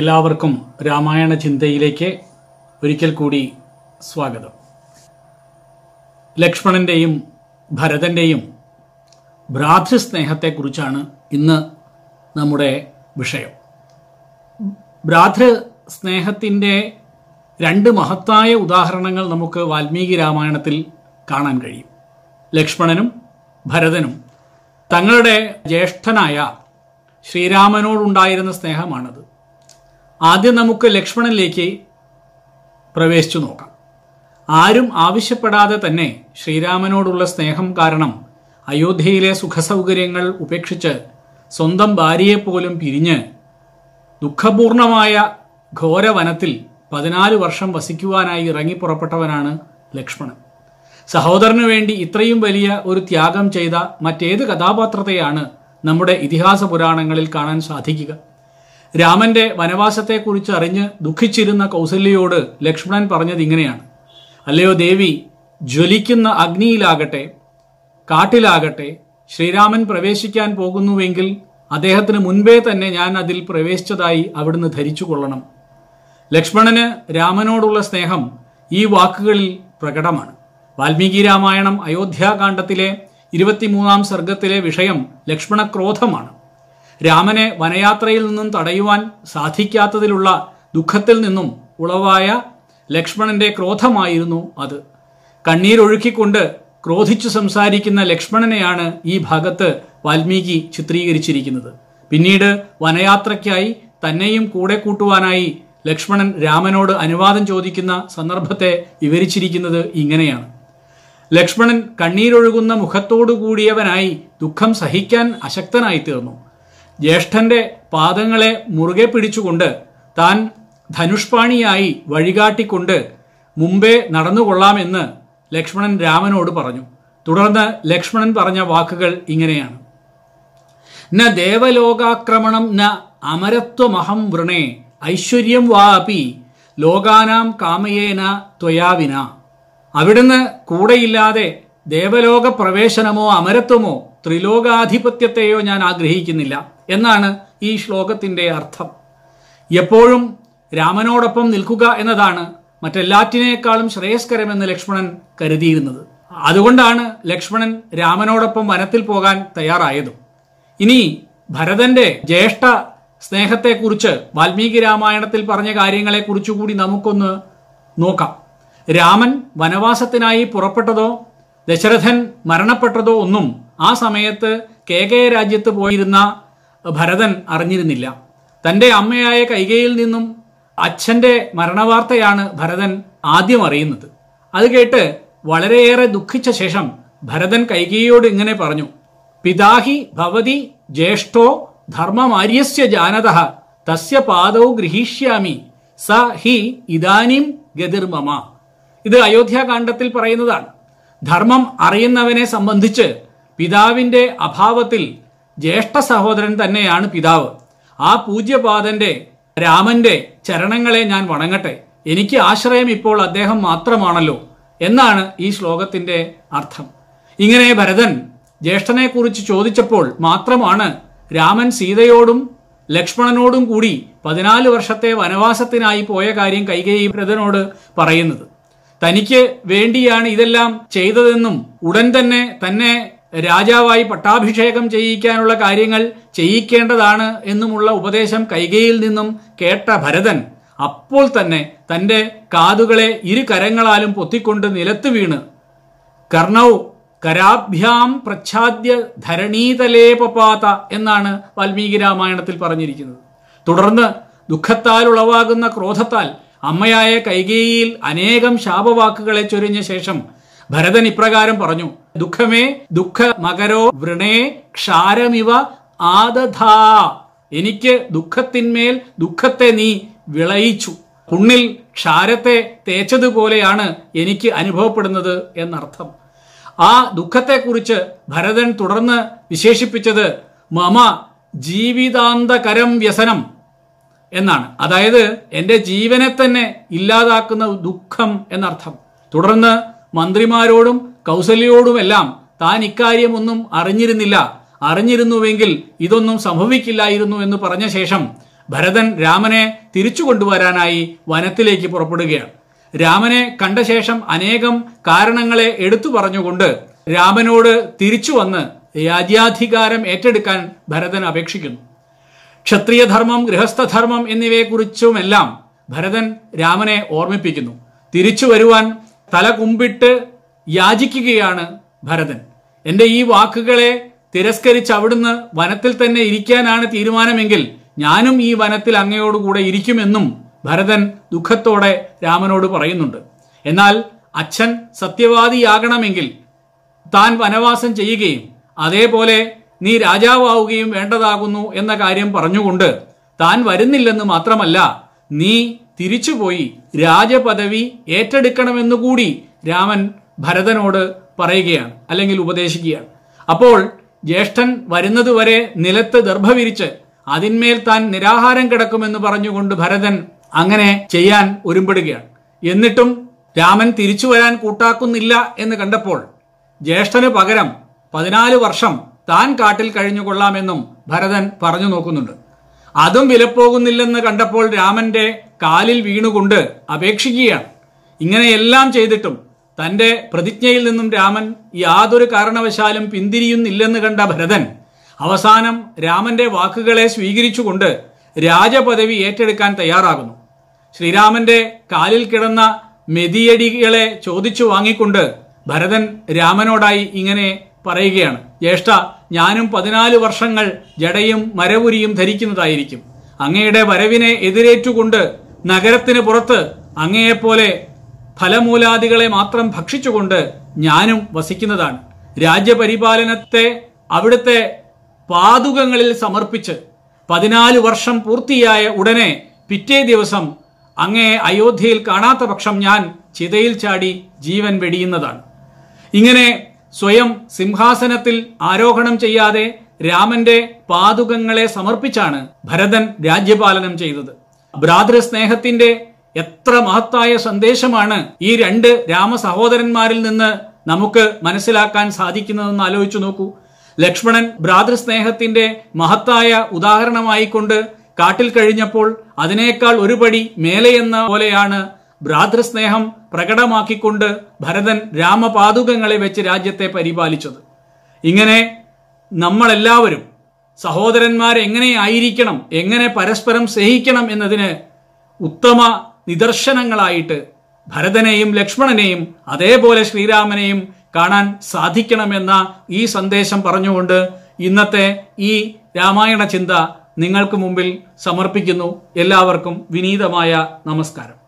എല്ലാവർക്കും രാമായണ ചിന്തയിലേക്ക് ഒരിക്കൽ കൂടി സ്വാഗതം. ലക്ഷ്മണന്റെയും ഭരതന്റെയും ഭ്രാതൃസ്നേഹത്തെക്കുറിച്ചാണ് ഇന്ന് നമ്മുടെ വിഷയം. ഭ്രാതൃസ്നേഹത്തിന്റെ രണ്ട് മഹത്തായ ഉദാഹരണങ്ങൾ നമുക്ക് വാൽമീകി രാമായണത്തിൽ കാണാൻ കഴിയും. ലക്ഷ്മണനും ഭരതനും തങ്ങളുടെ ജ്യേഷ്ഠനായ ശ്രീരാമനോടുണ്ടായിരുന്ന സ്നേഹമാണത്. ആദ്യം നമുക്ക് ലക്ഷ്മണനിലേക്ക് പ്രവേശിച്ചു നോക്കാം. ആരും ആവശ്യപ്പെടാതെ തന്നെ ശ്രീരാമനോടുള്ള സ്നേഹം കാരണം അയോധ്യയിലെ സുഖസൗകര്യങ്ങൾ ഉപേക്ഷിച്ച് സ്വന്തം ഭാര്യയെപ്പോലും പിരിഞ്ഞ് ദുഃഖപൂർണമായ ഘോരവനത്തിൽ പതിനാല് വർഷം വസിക്കുവാനായി ഇറങ്ങി പുറപ്പെട്ടവനാണ് ലക്ഷ്മണൻ. സഹോദരനു വേണ്ടി ഇത്രയും വലിയ ഒരു ത്യാഗം ചെയ്ത മറ്റേത് കഥാപാത്രത്തെയാണ് നമ്മുടെ ഇതിഹാസ പുരാണങ്ങളിൽ കാണാൻ സാധിക്കുക. രാമന്റെ വനവാസത്തെക്കുറിച്ച് അറിഞ്ഞ് ദുഃഖിച്ചിരുന്ന കൗസല്യയോട് ലക്ഷ്മണൻ പറഞ്ഞത് ഇങ്ങനെയാണ്. അല്ലയോ ദേവി ജ്വലിക്കുന്ന അഗ്നിയിലാകട്ടെ കാട്ടിലാകട്ടെ ശ്രീരാമൻ പ്രവേശിക്കാൻ പോകുന്നുവെങ്കിൽ അദ്ദേഹത്തിന് മുൻപേ തന്നെ ഞാൻ അതിൽ പ്രവേശിച്ചതായി അവിടുന്ന് ധരിച്ചു കൊള്ളണം ലക്ഷ്മണന് രാമനോടുള്ള സ്നേഹം ഈ വാക്കുകളിൽ പ്രകടമാണ്. വാൽമീകി രാമായണം അയോധ്യാകാന്ഡത്തിലെ ഇരുപത്തിമൂന്നാം സർഗത്തിലെ വിഷയം ലക്ഷ്മണക്രോധമാണ്. രാമനെ വനയാത്രയിൽ നിന്നും തടയുവാൻ സാധിക്കാത്തതിലുള്ള ദുഃഖത്തിൽ നിന്നും ഉളവായ ലക്ഷ്മണന്റെ ക്രോധമായിരുന്നു അത്. കണ്ണീരൊഴുക്കിക്കൊണ്ട് ക്രോധിച്ചു സംസാരിക്കുന്ന ലക്ഷ്മണനെയാണ് ഈ ഭാഗത്ത് വാൽമീകി ചിത്രീകരിച്ചിരിക്കുന്നത്. പിന്നീട് വനയാത്രയ്ക്കായി തന്നെയും കൂടെ കൂട്ടുവാനായി ലക്ഷ്മണൻ രാമനോട് അനുവാദം ചോദിക്കുന്ന സന്ദർഭത്തെ വിവരിച്ചിരിക്കുന്നത് ഇങ്ങനെയാണ്. ലക്ഷ്മണൻ കണ്ണീരൊഴുകുന്ന മുഖത്തോടു കൂടിയവനായി ദുഃഖം സഹിക്കാൻ അശക്തനായി തീർന്നു ജ്യേഷ്ഠന്റെ പാദങ്ങളെ മുറുകെ പിടിച്ചുകൊണ്ട് താൻ ധനുഷ്പാണിയായി വഴികാട്ടിക്കൊണ്ട് മുമ്പേ നടന്നുകൊള്ളാമെന്ന് ലക്ഷ്മണൻ രാമനോട് പറഞ്ഞു. തുടർന്ന് ലക്ഷ്മണൻ പറഞ്ഞ വാക്കുകൾ ഇങ്ങനെയാണ്. ന ദേവലോകാക്രമണം ന അമരത്വമഹം വൃണേ ഐശ്വര്യം വാ അപി ലോകാനാം കാമയേന ത്വയാവിന അവിടുന്ന് കൂടെയില്ലാതെ ദേവലോക പ്രവേശനമോ അമരത്വമോ ത്രിലോകാധിപത്യത്തെയോ ഞാൻ ആഗ്രഹിക്കുന്നില്ല എന്നാണ് ഈ ശ്ലോകത്തിന്റെ അർത്ഥം. എപ്പോഴും രാമനോടൊപ്പം നിൽക്കുക എന്നതാണ് മറ്റെല്ലാറ്റിനേക്കാളും ശ്രേയസ്കരമെന്ന് ലക്ഷ്മണൻ കരുതിയിരുന്നത്. അതുകൊണ്ടാണ് ലക്ഷ്മണൻ രാമനോടൊപ്പം വനത്തിൽ പോകാൻ തയ്യാറായതും. ഇനി ഭരതന്റെ ജ്യേഷ്ഠ സ്നേഹത്തെക്കുറിച്ച് വാൽമീകി രാമായണത്തിൽ പറഞ്ഞ കാര്യങ്ങളെക്കുറിച്ച് കൂടി നമുക്കൊന്ന് നോക്കാം. രാമൻ വനവാസത്തിനായി പുറപ്പെട്ടതോ ദശരഥൻ മരണപ്പെട്ടതോ ഒന്നും ആ സമയത്ത് കെ കെ രാജ്യത്ത് പോയിരുന്ന ഭരതൻ അറിഞ്ഞിരുന്നില്ല. തന്റെ അമ്മയായ കൈകയിൽ നിന്നും അച്ഛന്റെ മരണവാർത്തയാണ് ഭരതൻ ആദ്യം അറിയുന്നത്. അത് കേട്ട് വളരെയേറെ ദുഃഖിച്ച ശേഷം ഭരതൻ കൈകയോട് ഇങ്ങനെ പറഞ്ഞു പിതാഹി ഭവതി ജ്യേഷ്ഠോ ധർമ്മമാര്യസ്യ ജാനത തസ്യ പാദൗ ഗൃഹീഷ്യാമി സ ഹി ഇദാനിം ഗതിർമമ ഇത് അയോധ്യാകാന്ഡത്തിൽ പറയുന്നതാണ്. ധർമ്മം അറിയുന്നവനെ സംബന്ധിച്ച് പിതാവിന്റെ അഭാവത്തിൽ ജ്യേഷ്ഠ സഹോദരൻ തന്നെയാണ് പിതാവ്. ആ പൂജ്യപാദന്റെ രാമന്റെ ചരണങ്ങളെ ഞാൻ വണങ്ങട്ടെ. എനിക്ക് ആശ്രയം ഇപ്പോൾ അദ്ദേഹം മാത്രമാണല്ലോ എന്നാണ് ഈ ശ്ലോകത്തിന്റെ അർത്ഥം. ഇങ്ങനെ ഭരതൻ ജ്യേഷ്ഠനെക്കുറിച്ച് ചോദിച്ചപ്പോൾ മാത്രമാണ് രാമൻ സീതയോടും ലക്ഷ്മണനോടും കൂടി പതിനാല് വർഷത്തെ വനവാസത്തിനായി പോയ കാര്യം കൈകേയി ഭരതനോട് പറയുന്നത്. തനിക്ക് വേണ്ടിയാണ് ഇതെല്ലാം ചെയ്തതെന്നും ഉടൻ തന്നെ തന്നെ രാജാവായി പട്ടാഭിഷേകം ചെയ്യിക്കാനുള്ള കാര്യങ്ങൾ ചെയ്യിക്കേണ്ടതാണ് എന്നുമുള്ള ഉപദേശം കൈകയിൽ നിന്നും കേട്ട ഭരതൻ അപ്പോൾ തന്നെ തന്റെ കാതുകളെ ഇരു കരങ്ങളാലും പൊത്തിക്കൊണ്ട് നിലത്ത് വീണ്. കർണൗ കരാഭ്യാം പ്രച്ഛാദ്യ ധരണീതലേപപാത എന്നാണ് വാൽമീകി രാമായണത്തിൽ പറഞ്ഞിരിക്കുന്നത്. തുടർന്ന് ദുഃഖത്താൽ ഉളവാകുന്ന ക്രോധത്താൽ അമ്മയായ കൈകേയിയിൽ അനേകം ശാപവാക്കുകളെ ചൊരിഞ്ഞ ശേഷം ഭരതൻ ഇപ്രകാരം പറഞ്ഞു ദുഃഖമേ ദുഃഖ മകരോ വൃണേ ക്ഷാരമിവ ആദധാ. എനിക്ക് ദുഃഖത്തിന്മേൽ ദുഃഖത്തെ നീ വിളയിച്ചു. പുണ്ണിൽ ക്ഷാരത്തെ തേച്ചതുപോലെയാണ് എനിക്ക് അനുഭവപ്പെടുന്നത് എന്നർത്ഥം. ആ ദുഃഖത്തെക്കുറിച്ച് ഭരതൻ തുടർന്ന് വിശേഷിപ്പിച്ചത് മമ ജീവിതാന്തകരം വ്യസനം എന്നാണ്. അതായത് എന്റെ ജീവനെ തന്നെ ഇല്ലാതാക്കുന്ന ദുഃഖം എന്നർത്ഥം. തുടർന്ന് മന്ത്രിമാരോടും കൗസല്യോടുമെല്ലാം താൻ ഇക്കാര്യമൊന്നും അറിഞ്ഞിരുന്നില്ല. അറിഞ്ഞിരുന്നുവെങ്കിൽ ഇതൊന്നും സംഭവിക്കില്ലായിരുന്നു എന്ന് പറഞ്ഞ ശേഷം ഭരതൻ രാമനെ തിരിച്ചു കൊണ്ടുവരാനായി വനത്തിലേക്ക് പുറപ്പെടുകയാണ്. രാമനെ കണ്ട ശേഷം അനേകം കാരണങ്ങളെ എടുത്തു പറഞ്ഞുകൊണ്ട് രാമനോട് തിരിച്ചു വന്ന് രാജ്യാധികാരം ഏറ്റെടുക്കാൻ ഭരതൻ അപേക്ഷിക്കുന്നു. ക്ഷത്രിയധർമ്മം ഗൃഹസ്ഥധർമ്മം എന്നിവയെക്കുറിച്ചുമെല്ലാം ഭരതൻ രാമനെ ഓർമ്മിപ്പിക്കുന്നു. തിരിച്ചു വരുവാൻ തല കുമ്പിട്ട് യാചിക്കുകയാണ് ഭരതൻ. എന്റെ ഈ വാക്കുകളെ തിരസ്കരിച്ച് അവിടുന്ന് വനത്തിൽ തന്നെ ഇരിക്കാനാണ് തീരുമാനമെങ്കിൽ ഞാനും ഈ വനത്തിൽ അങ്ങയോടുകൂടെ ഇരിക്കുമെന്നും ഭരതൻ ദുഃഖത്തോടെ രാമനോട് പറയുന്നുണ്ട്. എന്നാൽ അച്ഛൻ സത്യവാദിയാകണമെങ്കിൽ താൻ വനവാസം ചെയ്യുകയും അതേപോലെ നീ രാജാവാവുകയും വേണ്ടതാകുന്നു എന്ന കാര്യം പറഞ്ഞുകൊണ്ട് താൻ വരുന്നില്ലെന്ന് മാത്രമല്ല നീ തിരിച്ചുപോയി രാജപദവി ഏറ്റെടുക്കണമെന്നുകൂടി രാമൻ ഭരതനോട് പറയുകയാണ് അല്ലെങ്കിൽ ഉപദേശിക്കുകയാണ്. അപ്പോൾ ജ്യേഷ്ഠൻ വരുന്നതുവരെ നിലത്ത് ദർഭവിരിച്ച് അതിന്മേൽ താൻ നിരാഹാരം കിടക്കുമെന്ന് പറഞ്ഞുകൊണ്ട് ഭരതൻ അങ്ങനെ ചെയ്യാൻ ഒരുമ്പെടുകയാണ്. എന്നിട്ടും രാമൻ തിരിച്ചു വരാൻ കൂട്ടാക്കുന്നില്ല എന്ന് കണ്ടപ്പോൾ ജ്യേഷ്ഠന് പകരം പതിനാല് വർഷം താൻ കാട്ടിൽ കഴിഞ്ഞുകൊള്ളാമെന്നും ഭരതൻ പറഞ്ഞു നോക്കുന്നുണ്ട്. അതും വിലപ്പോകുന്നില്ലെന്ന് കണ്ടപ്പോൾ രാമന്റെ കാലിൽ വീണുകൊണ്ട് അപേക്ഷിക്കുകയാണ്. ഇങ്ങനെയെല്ലാം ചെയ്തിട്ടും തന്റെ പ്രതിജ്ഞയിൽ നിന്നും രാമൻ യാതൊരു കാരണവശാലും പിന്തിരിയുന്നില്ലെന്ന് കണ്ട ഭരതൻ അവസാനം രാമന്റെ വാക്കുകളെ സ്വീകരിച്ചുകൊണ്ട് രാജപദവി ഏറ്റെടുക്കാൻ തയ്യാറാകുന്നു. ശ്രീരാമന്റെ കാലിൽ കിടന്ന മെതിയടികളെ ചോദിച്ചു വാങ്ങിക്കൊണ്ട് ഭരതൻ രാമനോടായി ഇങ്ങനെ പറയുകയാണ്. ജ്യേഷ്ഠ ഞാനും പതിനാല് വർഷങ്ങൾ ജടയും മരവുരിയും ധരിക്കുന്നതായിരിക്കും. അങ്ങയുടെ വരവിനെ എതിരേറ്റുകൊണ്ട് നഗരത്തിന് പുറത്ത് അങ്ങയെപ്പോലെ ഫലമൂലാദികളെ മാത്രം ഭക്ഷിച്ചുകൊണ്ട് ഞാനും വസിക്കുന്നതാണ്. രാജ്യപരിപാലനത്തെ അവിടുത്തെ പാതുകങ്ങളിൽ സമർപ്പിച്ച് പതിനാല് വർഷം പൂർത്തിയായ ഉടനെ പിറ്റേ ദിവസം അങ്ങയെ അയോധ്യയിൽ കാണാത്ത പക്ഷം ഞാൻ ചിതയിൽ ചാടി ജീവൻ വെടിയുന്നതാണ്. ഇങ്ങനെ സ്വയം സിംഹാസനത്തിൽ ആരോഹണം ചെയ്യാതെ രാമന്റെ പാതുകങ്ങളെ സമർപ്പിച്ചാണ് ഭരതൻ രാജ്യപാലനം ചെയ്തത്. ഭ്രാതൃസ്നേഹത്തിന്റെ എത്ര മഹത്തായ സന്ദേശമാണ് ഈ രണ്ട് രാമ സഹോദരന്മാരിൽ നിന്ന് നമുക്ക് മനസ്സിലാക്കാൻ സാധിക്കുന്നതെന്ന് ആലോചിച്ചു നോക്കൂ. ലക്ഷ്മണൻ ഭ്രാതൃസ്നേഹത്തിന്റെ മഹത്തായ ഉദാഹരണമായിക്കൊണ്ട് കാട്ടിൽ കഴിഞ്ഞപ്പോൾ അതിനേക്കാൾ ഒരുപടി മേലെയെന്ന പോലെയാണ് ഭ്രാതൃസ്നേഹം പ്രകടമാക്കിക്കൊണ്ട് ഭരതൻ രാമപാതുകങ്ങളെ വെച്ച് രാജ്യത്തെ പരിപാലിച്ചത്. ഇങ്ങനെ നമ്മളെല്ലാവരും സഹോദരന്മാർ ആയിരിക്കണം എങ്ങനെ പരസ്പരം സ്നേഹിക്കണം എന്നതിന് ഉത്തമ നിദർശനങ്ങളായിട്ട് ഭരതനെയും ലക്ഷ്മണനെയും അതേപോലെ ശ്രീരാമനെയും കാണാൻ സാധിക്കണമെന്ന ഈ സന്ദേശം പറഞ്ഞുകൊണ്ട് ഇന്നത്തെ ഈ രാമായണ ചിന്ത നിങ്ങൾക്ക് മുമ്പിൽ സമർപ്പിക്കുന്നു. എല്ലാവർക്കും വിനീതമായ നമസ്കാരം.